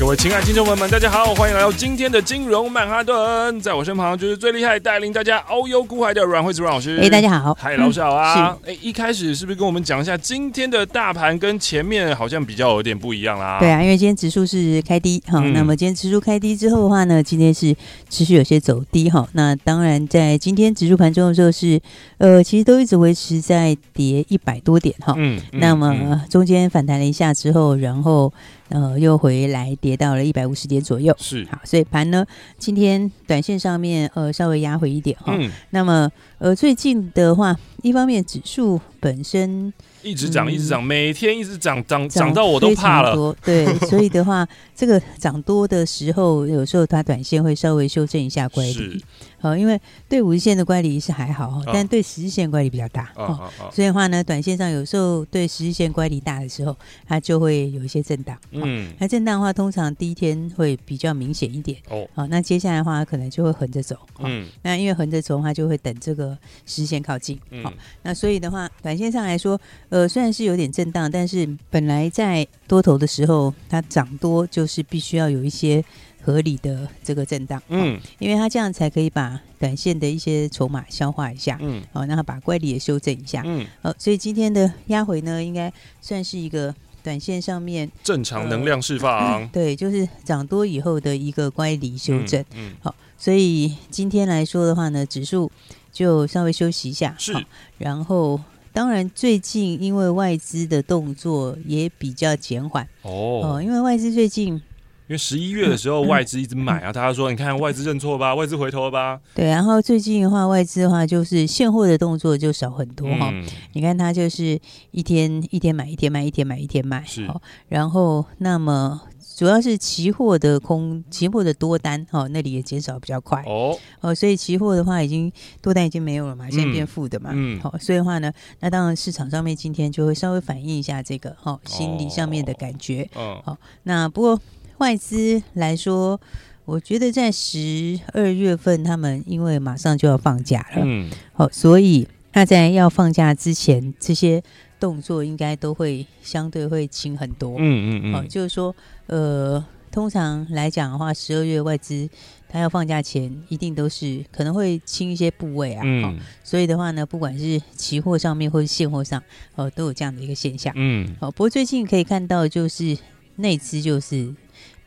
各位亲爱的听众朋友们，大家好，欢迎来到今天的金融曼哈顿。在我身旁就是最厉害带领大家遨游股海的阮惠子阮老师。哎，大家好，嗨，老师好啊。哎、嗯，一开始是不是跟我们讲一下今天的大盘跟前面好像比较有点不一样啦？对啊，因为今天指数是开低哈、嗯，那么今天指数开低之后的话呢，今天是持续有些走低哈。那当然，在今天指数盘中的时候是呃，其实都一直维持在跌一百多点哈。嗯，那么中间反弹了一下之后，然后。呃，又回来跌到了一百五十点左右，是好，所以盘呢，今天短线上面呃稍微压回一点哈、嗯。那么呃最近的话，一方面指数本身。一直涨，一直涨，每天一直涨，涨涨到我都怕了。对，所以的话，这个涨多的时候，有时候它短线会稍微修正一下乖离。好，因为对五日线的乖离是还好，但对十日线乖离比较大。哦，所以的话呢，短线上有时候对十日线乖离大的时候，它就会有一些震荡。嗯，那震荡的话，通常第一天会比较明显一点。哦，好，那接下来的话，可能就会横着走。嗯，那因为横着走的话，就会等这个十日线靠近。好，那所以的话，短线上来说。呃，虽然是有点震荡，但是本来在多头的时候，它涨多就是必须要有一些合理的这个震荡，嗯，因为它这样才可以把短线的一些筹码消化一下，嗯，好，然后把乖离也修正一下，嗯，呃，所以今天的压回呢，应该算是一个短线上面正常能量释放，呃，对，就是涨多以后的一个乖离修正，嗯，好，所以今天来说的话呢，指数就稍微休息一下，是，然后。当然，最近因为外资的动作也比较减缓。哦，因为外资最近，因为十一月的时候外资一直买啊，大家说你看外资认错吧，外资回头了吧？对，然后最近的话，外资的话就是现货的动作就少很多哈、嗯。你看它就是一天一天买，一天卖，一天买，一天卖，是。然后那么。主要是期货的空，期货的多单哈、哦，那里也减少比较快哦哦，所以期货的话已经多单已经没有了嘛，现在变负的嘛，嗯，好、哦，所以的话呢，那当然市场上面今天就会稍微反映一下这个哈、哦、心理上面的感觉，哦，好、哦，那不过外资来说，我觉得在十二月份他们因为马上就要放假了，嗯，好、哦，所以他在要放假之前这些。动作应该都会相对会轻很多，嗯嗯嗯，哦，就是说，呃，通常来讲的话，十二月外资他要放假前，一定都是可能会轻一些部位啊，嗯，哦，所以的话呢，不管是期货上面或是现货上，哦，都有这样的一个现象，嗯，哦，不过最近可以看到，就是内资就是。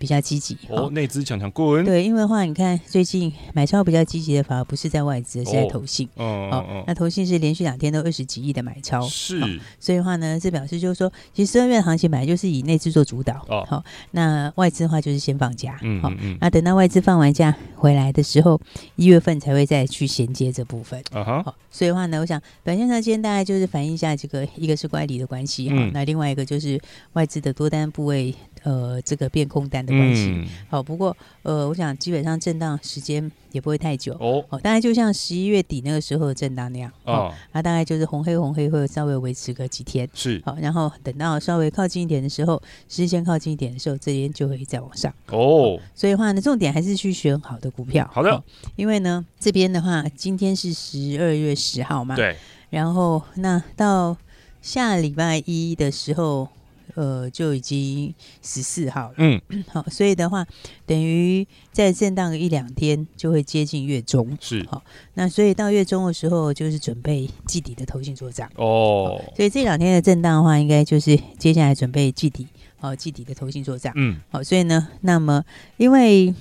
比较积极哦，内资强强滚。对，因为的话，你看最近买超比较积极的，反而不是在外资，是在投信。哦，那投信是连续两天都二十几亿的买超，是。所以的话呢，这表示就是说，其实十二月的行情本来就是以内资做主导。哦，好，那外资的话就是先放假。嗯，好，那等到外资放完假回来的时候，一月份才会再去衔接这部分。啊哈。好，所以的话呢，我想短线上今天大概就是反映一下这个，一个是乖离的关系。哈。那另外一个就是外资的多单部位。呃，这个变空单的关系，嗯，好，不过呃，我想基本上震荡时间也不会太久。哦，哦，大概就像十一月底那个时候的震荡那样。哦，那，啊，大概就是红黑红黑会稍微维持个几天，是，好，然后等到稍微靠近一点的时候，时间靠近一点的时候，这边就会再往上。哦，所以的话呢，重点还是去选好的股票，好的，哦，因为呢，这边的话，今天是十二月十号嘛，对，然后那到下礼拜一的时候。呃，就已经十四号了。嗯，好，所以的话，等于再震荡个一两天，就会接近月中。是，好，那所以到月中的时候，就是准备季底的投信做账。哦，所以这两天的震荡的话，应该就是接下来准备季底，哦，季底的投信做账。嗯，好，所以呢，那么因为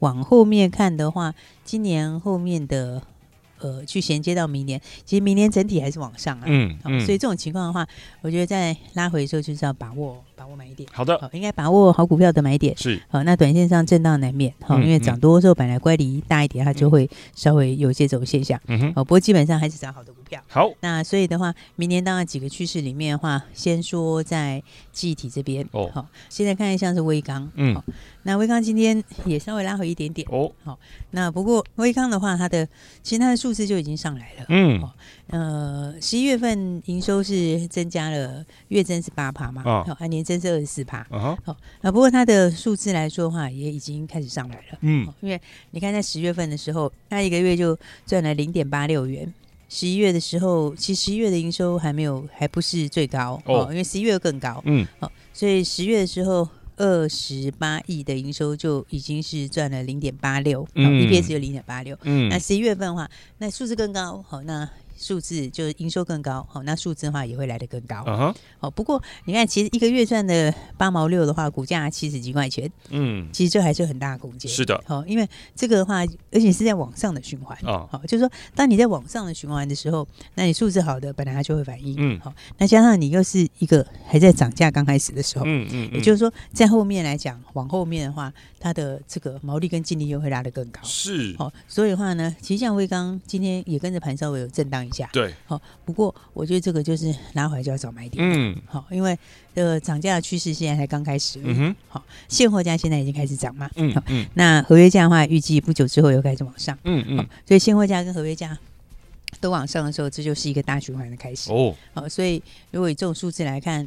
往后面看的话，今年后面的。呃，去衔接到明年，其实明年整体还是往上啊。嗯，嗯，所以这种情况的话，我觉得在拉回的时候就是要把握把握买点。好的，应该把握好股票的买点。是，好，那短线上震荡难免，好，因为涨多的时候本来乖离大一点，它就会稍微有些这种现象。嗯哼，好，不过基本上还是涨好的股票。好，那所以的话，明年当然几个趋势里面的话，先说在记忆体这边。哦。好，现在看一下是威刚，嗯。那威刚今天也稍微拉回一点点。哦，好，那不过威刚的话，它的其实它的数字就已经上来了，嗯，呃，十一月份营收是增加了，月增是八趴嘛，好，按，年增是二十四趴，好，那，不过它的数字来说的话，也已经开始上来了，嗯，因为你看在十月份的时候，它一个月就赚了零点八六元，十一月的时候，其实十一月的营收还没有，还不是最高哦，因为十一月更高，嗯，好，所以十月的时候。二十八亿的营收就已经是赚了零点八六，EPS 只有零点八六。嗯，那十一月份的话，那数字更高。好，那。数字就是营收更高，好，那数字的话也会来得更高。好、uh，huh. 不过你看，其实一个月赚的八毛六的话，股价七十几块钱，嗯，其实这还是很大的空间。是的，好，因为这个的话，而且是在往上的循环。好、uh，huh. 就是说，当你在往上的循环的时候，那你数字好的，本来它就会反应。嗯，好，那加上你又是一个还在涨价刚开始的时候，嗯嗯，嗯也就是说，在后面来讲，往后面的话，它的这个毛利跟净利又会拉得更高。是，好，所以的话呢，其实像威刚今天也跟着盘稍微有震荡。对，好，不过我觉得这个就是拿回来就要找买点，嗯，好，因为这个涨价的趋势现在才刚开始，嗯哼，好，现货价现在已经开始涨嘛，嗯嗯，那合约价的话，预计不久之后又开始往上，嗯嗯，所以现货价跟合约价都往上的时候，这就是一个大循环的开始，哦，好，所以如果以这种数字来看，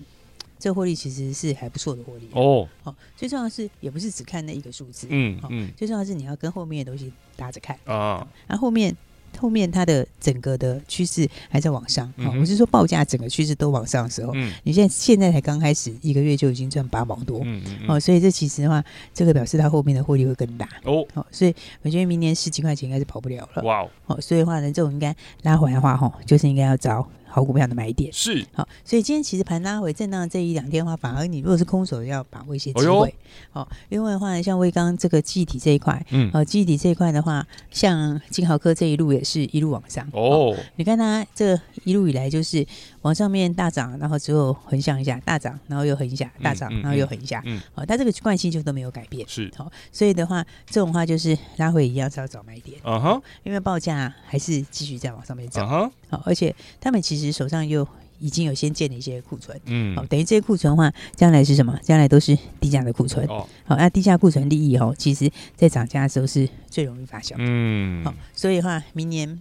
这获利其实是还不错的获利，哦，好，最重要的是也不是只看那一个数字，嗯嗯，最重要的是你要跟后面的东西搭着看。啊，然后后面。后面它的整个的趋势还在往上，我是说报价整个趋势都往上的时候，嗯。你现在现在才刚开始一个月就已经赚八毛多，嗯哦，所以这其实的话，这个表示它后面的获利会更大。哦，所以我觉得明年十几块钱应该是跑不了了，哇哦，所以的话呢，这种应该拉回来的话，哈，就是应该要找。好股票的买点。是。好，所以今天其实盘拉回震荡这一两天的话，反而你如果是空手，要把握一些机会。好、哎呦，因为的话呢，像威刚这个记忆体这一块，嗯，呃，记忆体这一块的话，像金豪科这一路也是一路往上。哦。你看它这一路以来就是往上面大涨，然后之后横向一下大涨，然后又横一下大涨，然后又横一下，嗯，好、嗯，它这个惯性就都没有改变。是。好，所以的话，这种话就是拉回一样是要找买点，嗯哼，因为报价还是继续在往上面走，嗯哼，好，而且他们其实。手上又已经有先建了一些库存，嗯，好，等于这些库存的话，将来是什么？将来都是低价的库存，哦，好，那低价库存利益哦，其实在涨价的时候是最容易发酵，嗯，好，所以的话，明年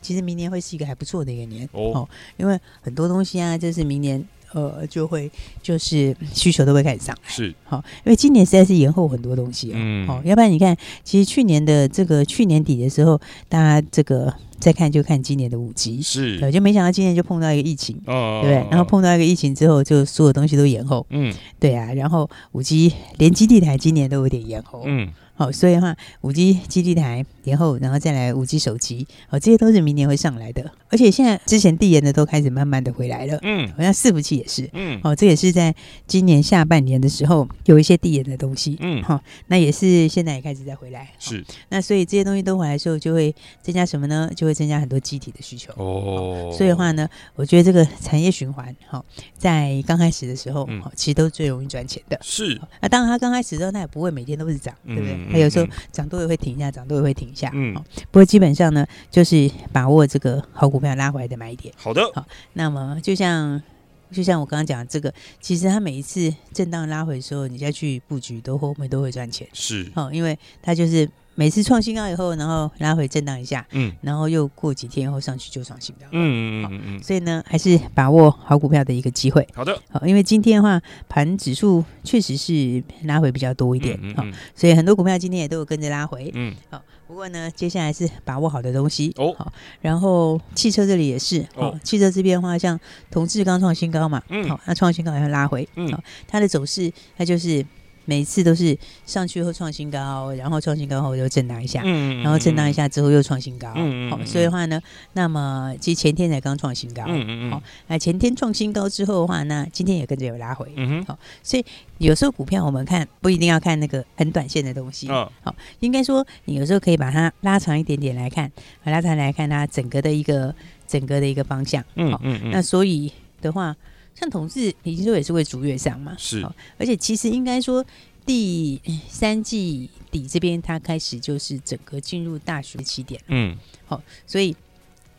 其实明年会是一个还不错的一个年，哦，因为很多东西啊，就是明年呃就会就是需求都会开始上来，是，好，因为今年实在是延后很多东西，嗯，好，要不然你看，其实去年的这个去年底的时候，大家这个。再看就看今年的五 G，是，对，就没想到今年就碰到一个疫情，哦，对，然后碰到一个疫情之后，就所有东西都延后，嗯，对啊，然后五 G 连基地台今年都有点延后，嗯。好，所以的话，五 G 基地台然后，然后再来五 G 手机，哦，这些都是明年会上来的。而且现在之前递延的都开始慢慢的回来了，嗯，好像伺服器也是，嗯，哦，这也是在今年下半年的时候有一些递延的东西，嗯，好，那也是现在也开始在回来，是。那所以这些东西都回来的时候，就会增加什么呢？就会增加很多机体的需求，哦。所以的话呢，我觉得这个产业循环，好，在刚开始的时候，好，其实都是最容易赚钱的，是。那当然，它刚开始的时候，它也不会每天都是涨，对不对？还有时候涨多也会停一下，涨多也会停一下。嗯，不过基本上呢，就是把握这个好股票拉回来的买点。好的，好。那么就像就像我刚刚讲的这个，其实它每一次震荡拉回的时候，你再去布局，都后面都会赚钱。是，好，因为它就是。每次创新高以后，然后拉回震荡一下，嗯，然后又过几天以后上去就创新高，嗯嗯嗯嗯，所以呢，还是把握好股票的一个机会。好的，好，因为今天的话，盘指数确实是拉回比较多一点，嗯好，所以很多股票今天也都有跟着拉回，嗯，好，不过呢，接下来是把握好的东西。哦，好，然后汽车这里也是，哦，汽车这边的话，像同志刚创新高嘛，嗯，好，那创新高还要拉回，嗯，好，它的走势它就是。每次都是上去后创新高，然后创新高后又震荡一下，嗯、然后震荡一下之后又创新高，好、嗯哦，所以的话呢，那么其实前天才刚创新高，好、嗯哦，那前天创新高之后的话，那今天也跟着有拉回，好、嗯哦，所以有时候股票我们看不一定要看那个很短线的东西，好、哦，应该说你有时候可以把它拉长一点点来看，拉长来看它整个的一个整个的一个方向，嗯嗯，那所以的话。像同志，已经说也是会逐月上嘛，是，哦而且其实应该说第三季底这边，它开始就是整个进入大学的起点，嗯，好，所以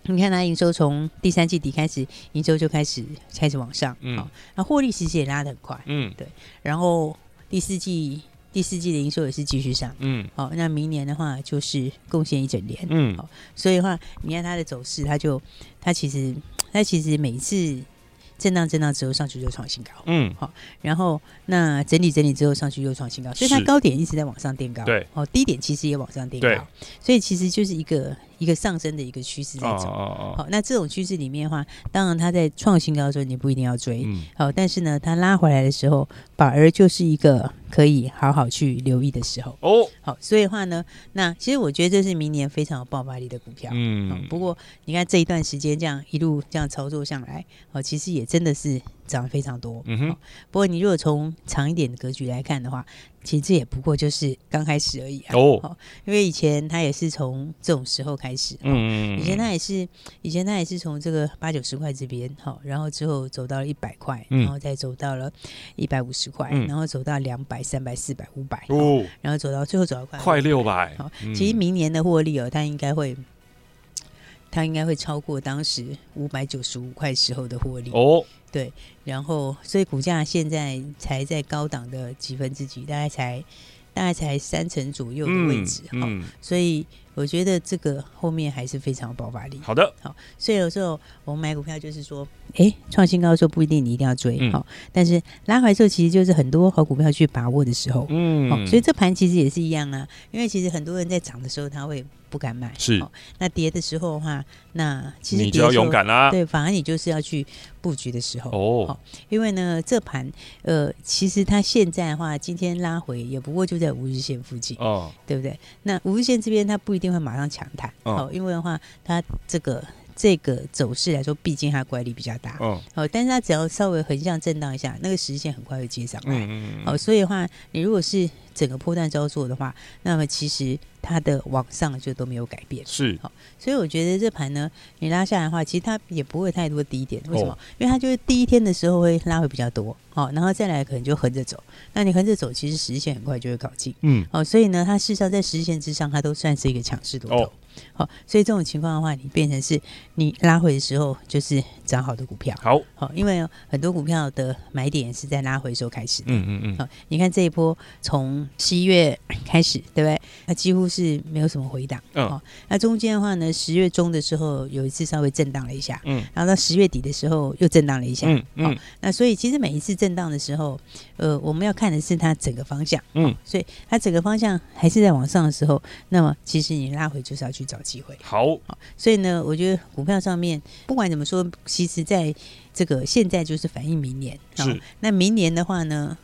你看它营收从第三季底开始，营收就开始开始往上，嗯，好，那获利其实也拉得很快，嗯，对，然后第四季第四季的营收也是继续上，嗯，好，那明年的话就是贡献一整年，嗯，好，所以的话，你看它的走势，它就它其实它其实每一次。震荡震荡之后上去就创新高，嗯，好，然后那整理整理之后上去又创新高，所以它高点一直在往上垫高，对，哦，低点其实也往上垫高，所以其实就是一个一个上升的一个趋势在走，哦，好，那这种趋势里面的话，当然它在创新高的时候你不一定要追，嗯，好，但是呢，它拉回来的时候，反而就是一个可以好好去留意的时候，哦，好，所以的话呢，那其实我觉得这是明年非常有爆发力的股票，嗯，不过你看这一段时间这样一路这样操作上来，哦，其实也。真的是涨得非常多，嗯哼、哦。不过你如果从长一点的格局来看的话，其实这也不过就是刚开始而已啊。哦，哦，因为以前他也是从这种时候开始，嗯嗯，以前他也是，以前他也是从这个八九十块这边，好、哦，然后之后走到了一百块，然后再走到了一百五十块，嗯、然后走到两百、三百、四百、五百，哦，然后走到最后走到快快六百。好，其实明年的获利哦，他应该会。它应该会超过当时五百九十五块时候的获利。哦，对，然后所以股价现在才在高档的几分之几，大概才大概才三成左右的位置哈，嗯嗯、所以我觉得这个后面还是非常有爆发力。好的，好，所以有时候我们买股票就是说，哎，创新高的时候不一定你一定要追，好、嗯，但是拉回来之后其实就是很多好股票去把握的时候，嗯，所以这盘其实也是一样啊，因为其实很多人在涨的时候他会。不敢买是、哦，那跌的时候的话，那其实你就要勇敢啦。对，反而你就是要去布局的时候哦，哦。因为呢，这盘呃，其实它现在的话，今天拉回也不过就在五日线附近哦，对不对？那五日线这边它不一定会马上强弹哦，因为的话，它这个这个走势来说，毕竟它乖离比较大哦，哦。但是它只要稍微横向震荡一下，那个时线很快会接上来，嗯嗯嗯。哦，所以的话，你如果是整个破段操作的话，那么其实。它的往上就都没有改变，是好，所以我觉得这盘呢，你拉下来的话，其实它也不会太多低点。为什么？哦、因为它就是第一天的时候会拉回比较多，好，然后再来可能就横着走。那你横着走，其实实线很快就会靠近，嗯，好，所以呢，它事实上在实线之上，它都算是一个强势多头。哦好，所以这种情况的话，你变成是你拉回的时候就是涨好的股票。好，好，因为很多股票的买点是在拉回的时候开始的。嗯嗯嗯。好，你看这一波从十一月开始，对不对？它几乎是没有什么回档。嗯。好，那中间的话呢，十月中的时候有一次稍微震荡了一下。嗯。然后到十月底的时候又震荡了一下。嗯嗯。好，那所以其实每一次震荡的时候，呃，我们要看的是它整个方向。嗯。所以它整个方向还是在往上的时候，那么其实你拉回就是要去。找机会，好，好，所以呢，我觉得股票上面不管怎么说，其实在这个现在就是反映明年，是，那明年的话呢？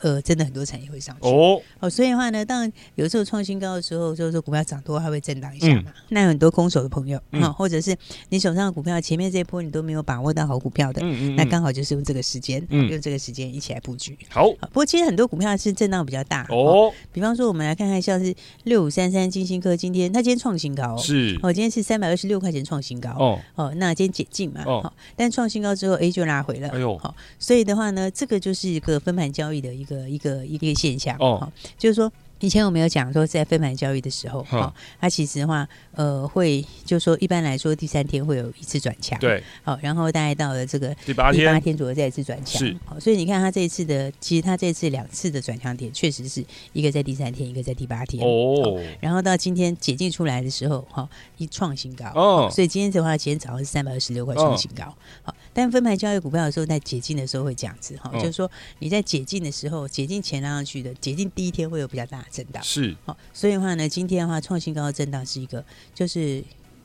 呃，真的很多产业会上去哦，哦，所以的话呢，当然有时候创新高的时候，就是说股票涨多，它会震荡一下嘛。嗯、那有很多空手的朋友，嗯、或者是你手上的股票前面这一波你都没有把握到好股票的，嗯嗯嗯，那刚好就是用这个时间，嗯、用这个时间一起来布局。好，好，不过其实很多股票是震荡比较大哦，比方说我们来看看，像是六五三三金星科，今天它今天创新高，是哦，今天是三百二十六块钱创新高哦，哦，那今天解禁嘛，哦，但创新高之后 A 就拉回了，哎呦，好，所以的话呢，这个就是一个分盘交易的一个。一个一个一个现象哦，就是说以前我们有讲说，在分盘交易的时候，哈、哦，它其实的话，呃，会就是说一般来说第三天会有一次转强，对，好，然后大概到了这个第八天，第八天左右再一次转强，是，好，所以你看它这一次的，其实它这次两次的转强点，确实是一个在第三天，一个在第八天，哦，然后到今天解禁出来的时候，哈，一创新高，哦，所以今天的话，今天早上是三百二十六块创新高，好。但分盘交易股票的时候，在解禁的时候会这样子哈，就是说你在解禁的时候，解禁前拉上去的，解禁第一天会有比较大的震荡，是。好，所以的话呢，今天的话创新高的震荡是一个，就是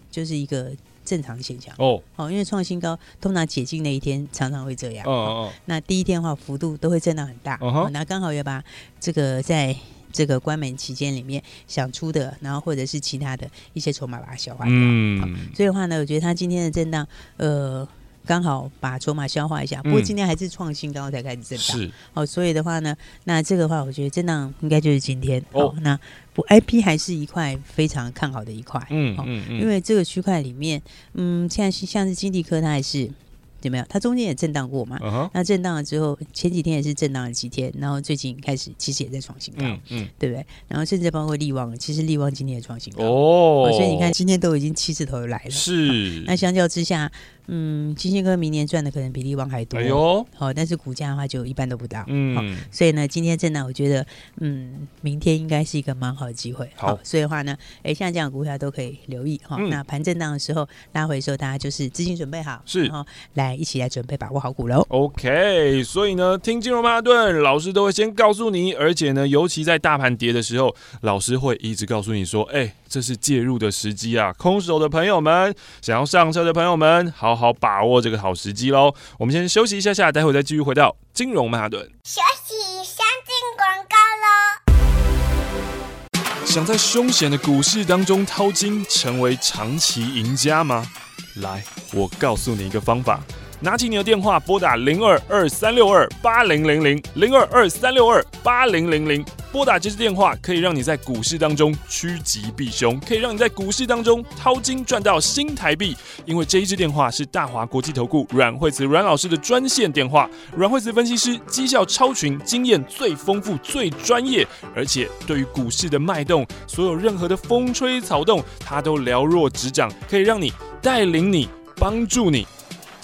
就是一个正常现象。哦，好，因为创新高通常解禁那一天常常会这样，哦哦，那第一天的话幅度都会震荡很大，哦，那刚好也把这个在这个关门期间里面想出的，然后或者是其他的一些筹码把它消化掉，嗯，所以的话呢，我觉得它今天的震荡，呃。刚好把筹码消化一下，不过今天还是创新高才开始震荡，是哦，所以的话呢，那这个话我觉得震荡应该就是今天哦。那不，IP 还是一块非常看好的一块，嗯嗯嗯，因为这个区块里面，嗯，现在是像是金地科，它还是怎么样？它中间也震荡过嘛？Uh huh. 那震荡了之后，前几天也是震荡了几天，然后最近开始其实也在创新高，嗯，嗯对不对？然后甚至包括力旺，其实力旺今天也创新高哦，哦，所以你看今天都已经七字头来了，是。那相较之下。嗯，金星哥明年赚的可能比力旺还多，哎呦，好，但是股价的话就一般都不到，嗯，所以呢，今天震荡，我觉得，嗯，明天应该是一个蛮好的机会，好，所以的话呢，哎，像这样股票都可以留意哈。那盘震荡的时候，拉回的时候，大家就是资金准备好，是，然后来一起来准备把握好股喽。OK，所以呢，听金融曼哈顿老师都会先告诉你，而且呢，尤其在大盘跌的时候，老师会一直告诉你说，哎。这是介入的时机啊！空手的朋友们，想要上车的朋友们，好好好把握这个好时机喽！我们先休息一下下，待会再继续回到金融曼哈顿。休息，先进广告喽！想在凶险的股市当中淘金，成为长期赢家吗？来，我告诉你一个方法。拿起你的电话，拨打零二二三六二八零零零零二二三六二八零零零。拨打这支电话，可以让你在股市当中趋吉避凶，可以让你在股市当中淘金赚到新台币。因为这一支电话是大华国际投顾阮惠慈阮老师的专线电话，阮惠慈分析师绩效超群，经验最丰富、最专业，而且对于股市的脉动，所有任何的风吹草动，他都了若指掌，可以让你带领你、帮助你。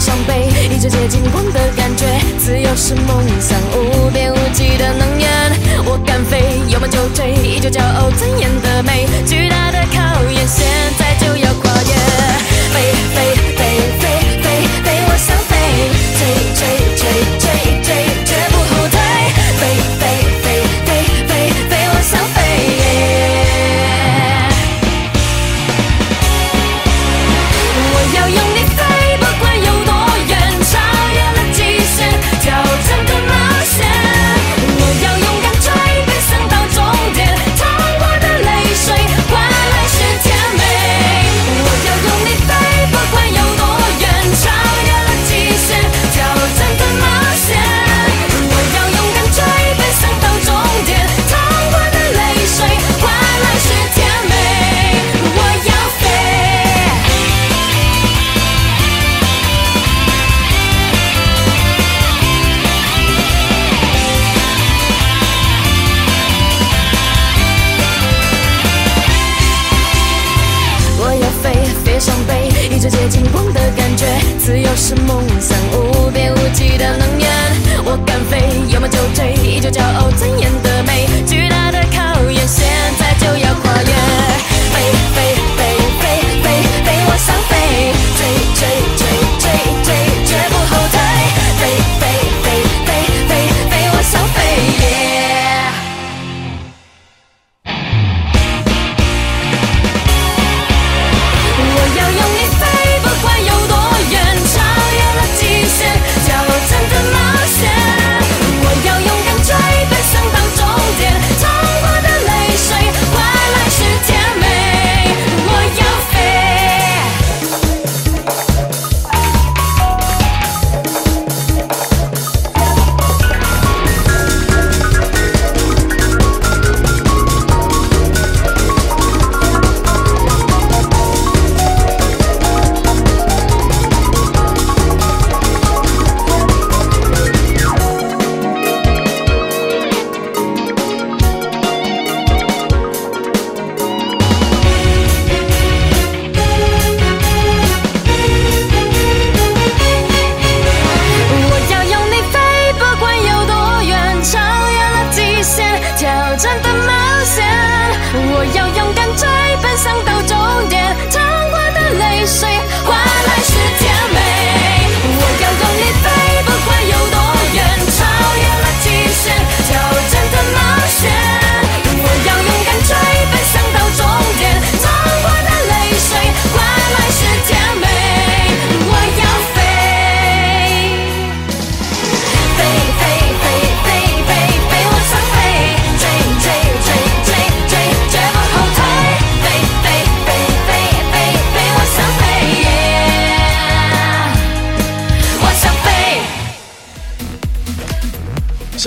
上背，一直接近光的感觉，自由是梦想，无边无际的能源。我敢飞，有梦就追，依旧骄傲尊严的美。巨大的考验现，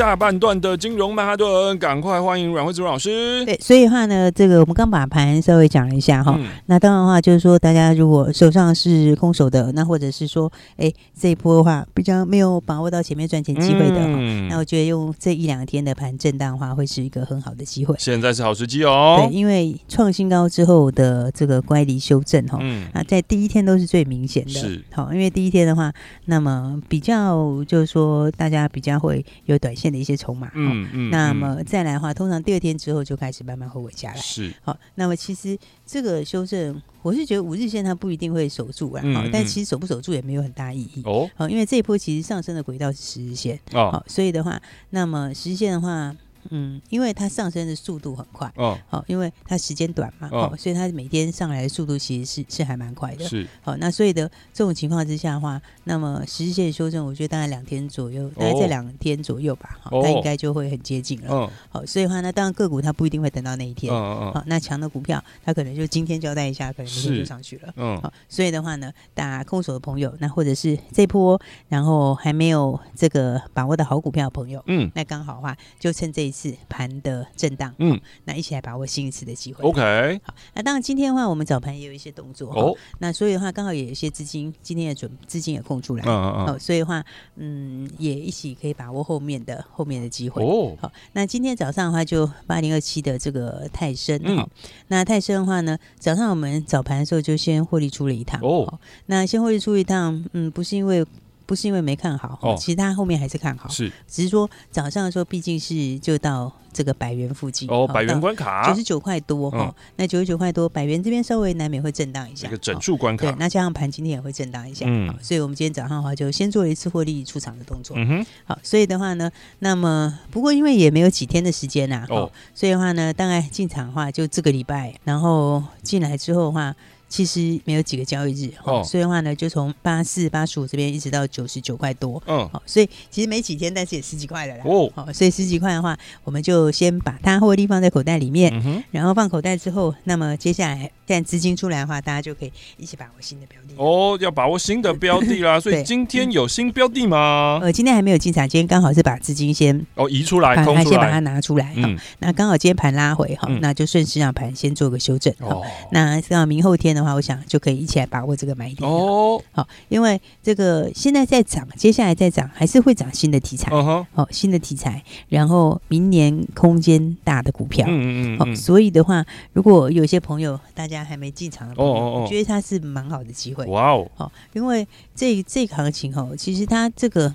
下半段的金融曼哈顿，赶快欢迎阮蕙慈老师。对，所以的话呢，这个我们刚把盘稍微讲了一下哈。嗯、那当然的话，就是说大家如果手上是空手的，那或者是说，哎，这一波的话比较没有把握到前面赚钱机会的，嗯、那我觉得用这一两天的盘震荡的话，会是一个很好的机会。现在是好时机哦。对，因为创新高之后的这个乖离修正哈，嗯，啊，在第一天都是最明显的。是。好，因为第一天的话，那么比较就是说大家比较会有短线的一些筹码。嗯嗯。那么再来的话，通常第二天之后就开始慢慢会回家了。是。好，那么其实这个修正，我是觉得五日线它不一定会守住啊。好，但其实守不守住也没有很大意义。哦。好，因为这一波其实上升的轨道是十日线。哦。好，所以的话，那么十日线的话。嗯，因为它上升的速度很快，哦，好，因为它时间短嘛，哦，所以它每天上来的速度其实是是还蛮快的，是，好，那所以的这种情况之下的话，那么十日线修正，我觉得大概两天左右，大概在两天左右吧，好，它应该就会很接近了，好，所以的话，呢当然个股它不一定会等到那一天，好，那强的股票它可能就今天交代一下，可能明天就上去了，嗯，好，所以的话呢，打空手的朋友，那或者是这波然后还没有这个把握的好股票的朋友，嗯，那刚好的话就趁这一次盘的震荡，嗯，那一起来把握新一次的机会。OK，好，那当然今天的话，我们早盘也有一些动作哦。那所以的话，刚好也有一些资金今天也准资金也空出来，嗯嗯嗯。所以的话，嗯，也一起可以把握后面的后面的机会。哦，好，那今天早上的话，就八零二七的这个泰森，嗯，那泰森的话呢，早上我们早盘的时候就先获利出了一趟。哦，那先获利出一趟，嗯，不是因为。不是因为没看好，哦，其实他后面还是看好，是，只是说早上的时候毕竟是就到这个百元附近，哦，百元关卡。九十九块多哈，那九十九块多，百元这边稍微难免会震荡一下，这个整数关卡，对，那加上盘今天也会震荡一下，嗯，所以我们今天早上的话就先做了一次获利出场的动作，嗯哼，好，所以的话呢，那么不过因为也没有几天的时间呐，哦，所以的话呢，大概进场的话就这个礼拜，然后进来之后的话。其实没有几个交易日，哦，所以的话呢，就从八四八十五这边一直到九十九块多，嗯，好，所以其实没几天，但是也十几块了啦，哦，好，所以十几块的话，我们就先把它获利放在口袋里面，嗯，然后放口袋之后，那么接下来现在资金出来的话，大家就可以一起把握新的标的，哦，要把握新的标的啦，所以今天有新标的吗？呃，今天还没有进场，今天刚好是把资金先哦移出来，先把它拿出来，嗯，那刚好今天盘拉回哈，那就顺势让盘先做个修正，哦，那到明后天的话，我想就可以。一起来把握这个买点。哦，好，因为这个现在在涨，接下来再涨，还是会涨新的题材，哦，好，新的题材，然后明年空间大的股票，嗯嗯好，所以的话，如果有些朋友大家还没进场的朋友，我觉得它是蛮好的机会，哇哦，好，因为这这个行情哦，其实它这个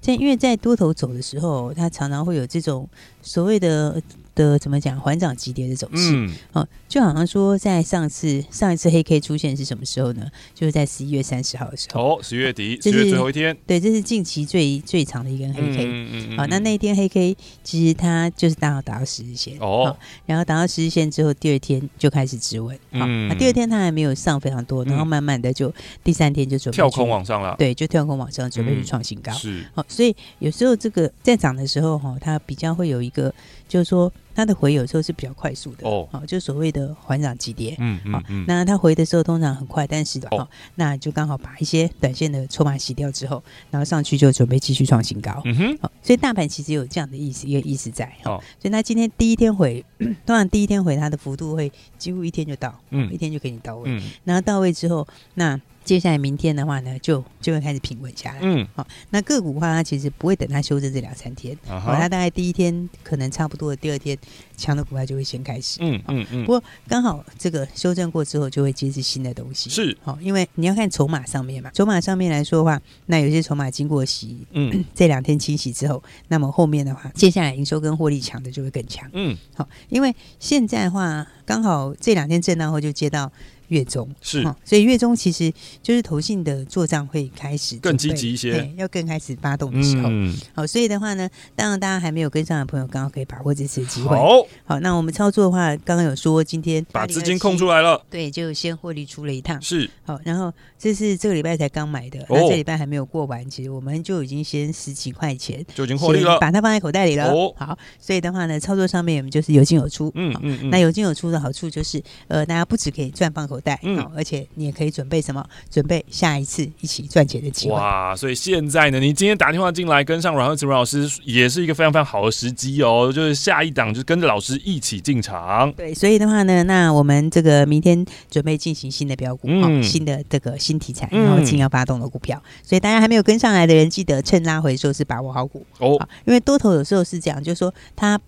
在因为在多头走的时候，它常常会有这种所谓的。的怎么讲？缓涨急跌的走势，嗯，哦，就好像说，在上次上一次黑 K 出现是什么时候呢？就是在十一月三十号的时候。哦，十月底，十月最后一天。对，这是近期最最长的一根黑 K。嗯嗯嗯。好，那那一天黑 K 其实它就是刚好达到十日线。哦。然后达到十日线之后，第二天就开始止稳。好，那第二天它还没有上非常多，然后慢慢的就第三天就准备跳空往上了。对，就跳空往上，准备去创新高。是。好，所以有时候这个在涨的时候，哈，它比较会有一个，就是说。它的回有时候是比较快速的哦，好，就所谓的缓涨急跌，嗯嗯，好，那它回的时候通常很快，但是的话，那就刚好把一些短线的筹码洗掉之后，然后上去就准备继续创新高，嗯哼，好，所以大盘其实有这样的意思，一个意思在，哦，所以那今天第一天回，通常第一天回它的幅度会几乎一天就到，嗯，一天就给你到位，嗯，然后到位之后，那。接下来明天的话呢，就就会开始平稳下来。嗯，好，那个股的话，它其实不会等它修正这两三天，好、uh，它、大概第一天可能差不多，第二天强的股票就会先开始。嗯嗯嗯。不过刚好这个修正过之后，就会接是新的东西。是，好，因为你要看筹码上面嘛，筹码上面来说的话，那有些筹码经过洗，嗯，这两天清洗之后，那么后面的话，接下来营收跟获利强的就会更强。嗯，好，因为现在的话，刚好这两天震荡后就接到。月中是，所以月中其实就是投信的做账会开始更积极一些，要更开始发动的时候。嗯，好，所以的话呢，当然大家还没有跟上的朋友，刚好可以把握这次机会。好，好，那我们操作的话，刚刚有说今天把资金空出来了，对，就先获利出了一趟。是，好，然后这是这个礼拜才刚买的，那这礼拜还没有过完，其实我们就已经先十几块钱就已经获利了，把它放在口袋里了。哦，好，所以的话呢，操作上面我们就是有进有出。嗯嗯，那有进有出的好处就是，呃，大家不只可以赚放口口袋，嗯，而且你也可以准备什么？准备下一次一起赚钱的机会。哇！所以现在呢，你今天打电话进来跟上阮慧慈阮老师，也是一个非常非常好的时机哦。就是下一档，就跟着老师一起进场。对，所以的话呢，那我们这个明天准备进行新的标股，嗯，新的这个新题材，然后新要发动的股票。所以大家还没有跟上来的人，记得趁拉回的时候是把握好股哦。因为多头有时候是这样，就是说它。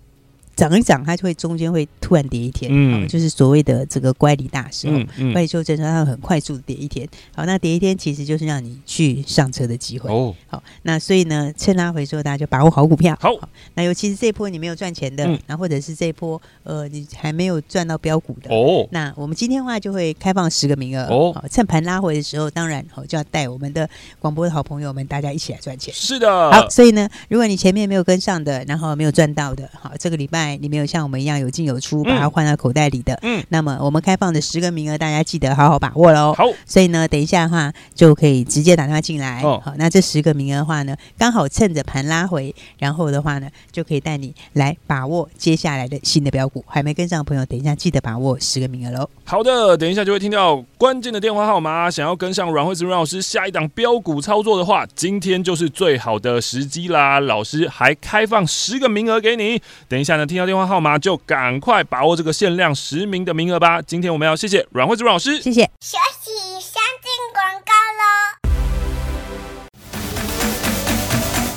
涨一涨，它就会中间会突然跌一天，嗯，就是所谓的这个乖离大时候，嗯嗯、乖离修正它会很快速的跌一天。好，那跌一天其实就是让你去上车的机会。哦，好，那所以呢，趁拉回之后，大家就把握好股票。好，好，那尤其是这一波你没有赚钱的，那、嗯、或者是这一波呃你还没有赚到标股的，哦，那我们今天的话就会开放十个名额。哦，好，趁盘拉回的时候，当然好就要带我们的广播的好朋友们，大家一起来赚钱。是的，好，所以呢，如果你前面没有跟上的，然后没有赚到的，好，这个礼拜。你没有像我们一样有进有出，把它换到口袋里的，嗯，那么我们开放的十个名额，大家记得好好把握喽。好，所以呢，等一下的话就可以直接打电话进来。哦，好，那这十个名额的话呢，刚好趁着盘拉回，然后的话呢，就可以带你来把握接下来的新的标股。还没跟上的朋友，等一下记得把握十个名额喽。好的，等一下就会听到关键的电话号码。想要跟上阮慧慈阮老师下一档标股操作的话，今天就是最好的时机啦。老师还开放十个名额给你。等一下呢，听到电话号码就赶快把握这个限量十名的名额吧！今天我们要谢谢阮慧子老师，谢谢。休息，先进广告喽。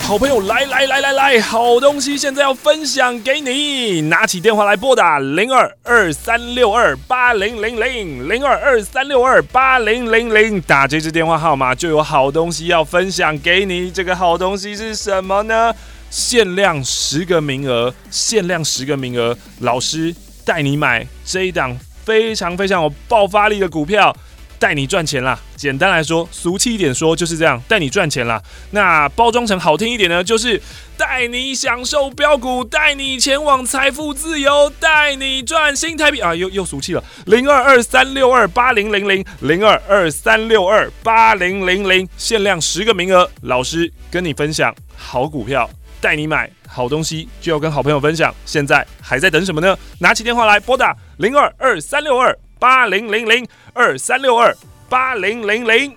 好朋友，来来来来来，好东西现在要分享给你，拿起电话来拨打零二二三六二八零零零零二二三六二八零零零，打这支电话号码就有好东西要分享给你。这个好东西是什么呢？限量十个名额，限量十个名额，老师带你买这一档非常非常有爆发力的股票，带你赚钱啦！简单来说，俗气一点说就是这样，带你赚钱啦。那包装成好听一点呢，就是带你享受标股，带你前往财富自由，带你赚新台币啊！又又俗气了，零二二三六二八零零零零二二三六二八零零零，限量十个名额，老师跟你分享好股票。带你买好东西，就要跟好朋友分享。现在还在等什么呢？拿起电话来拨打零二二三六二八零零零二三六二八零零零。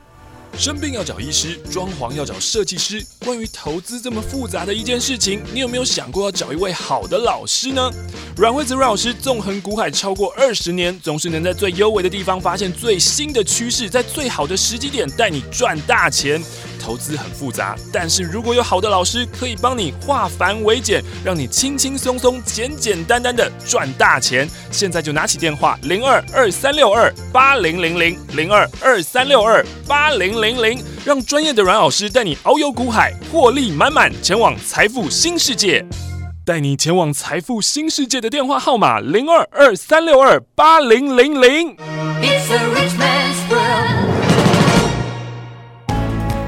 生病要找医师，装潢要找设计师。关于投资这么复杂的一件事情，你有没有想过要找一位好的老师呢？阮慧慈阮老师纵横股海超过二十年，总是能在最优微的地方发现最新的趋势，在最好的时机点带你赚大钱。投资很复杂，但是如果有好的老师可以帮你化繁为简，让你轻轻松松、简简单单的赚大钱。现在就拿起电话零二二三六二八零零零零二二三六二八零零零，让专业的阮老师带你遨游股海，获利满满，前往财富新世界。带你前往财富新世界的电话号码零二二三六二八零零零。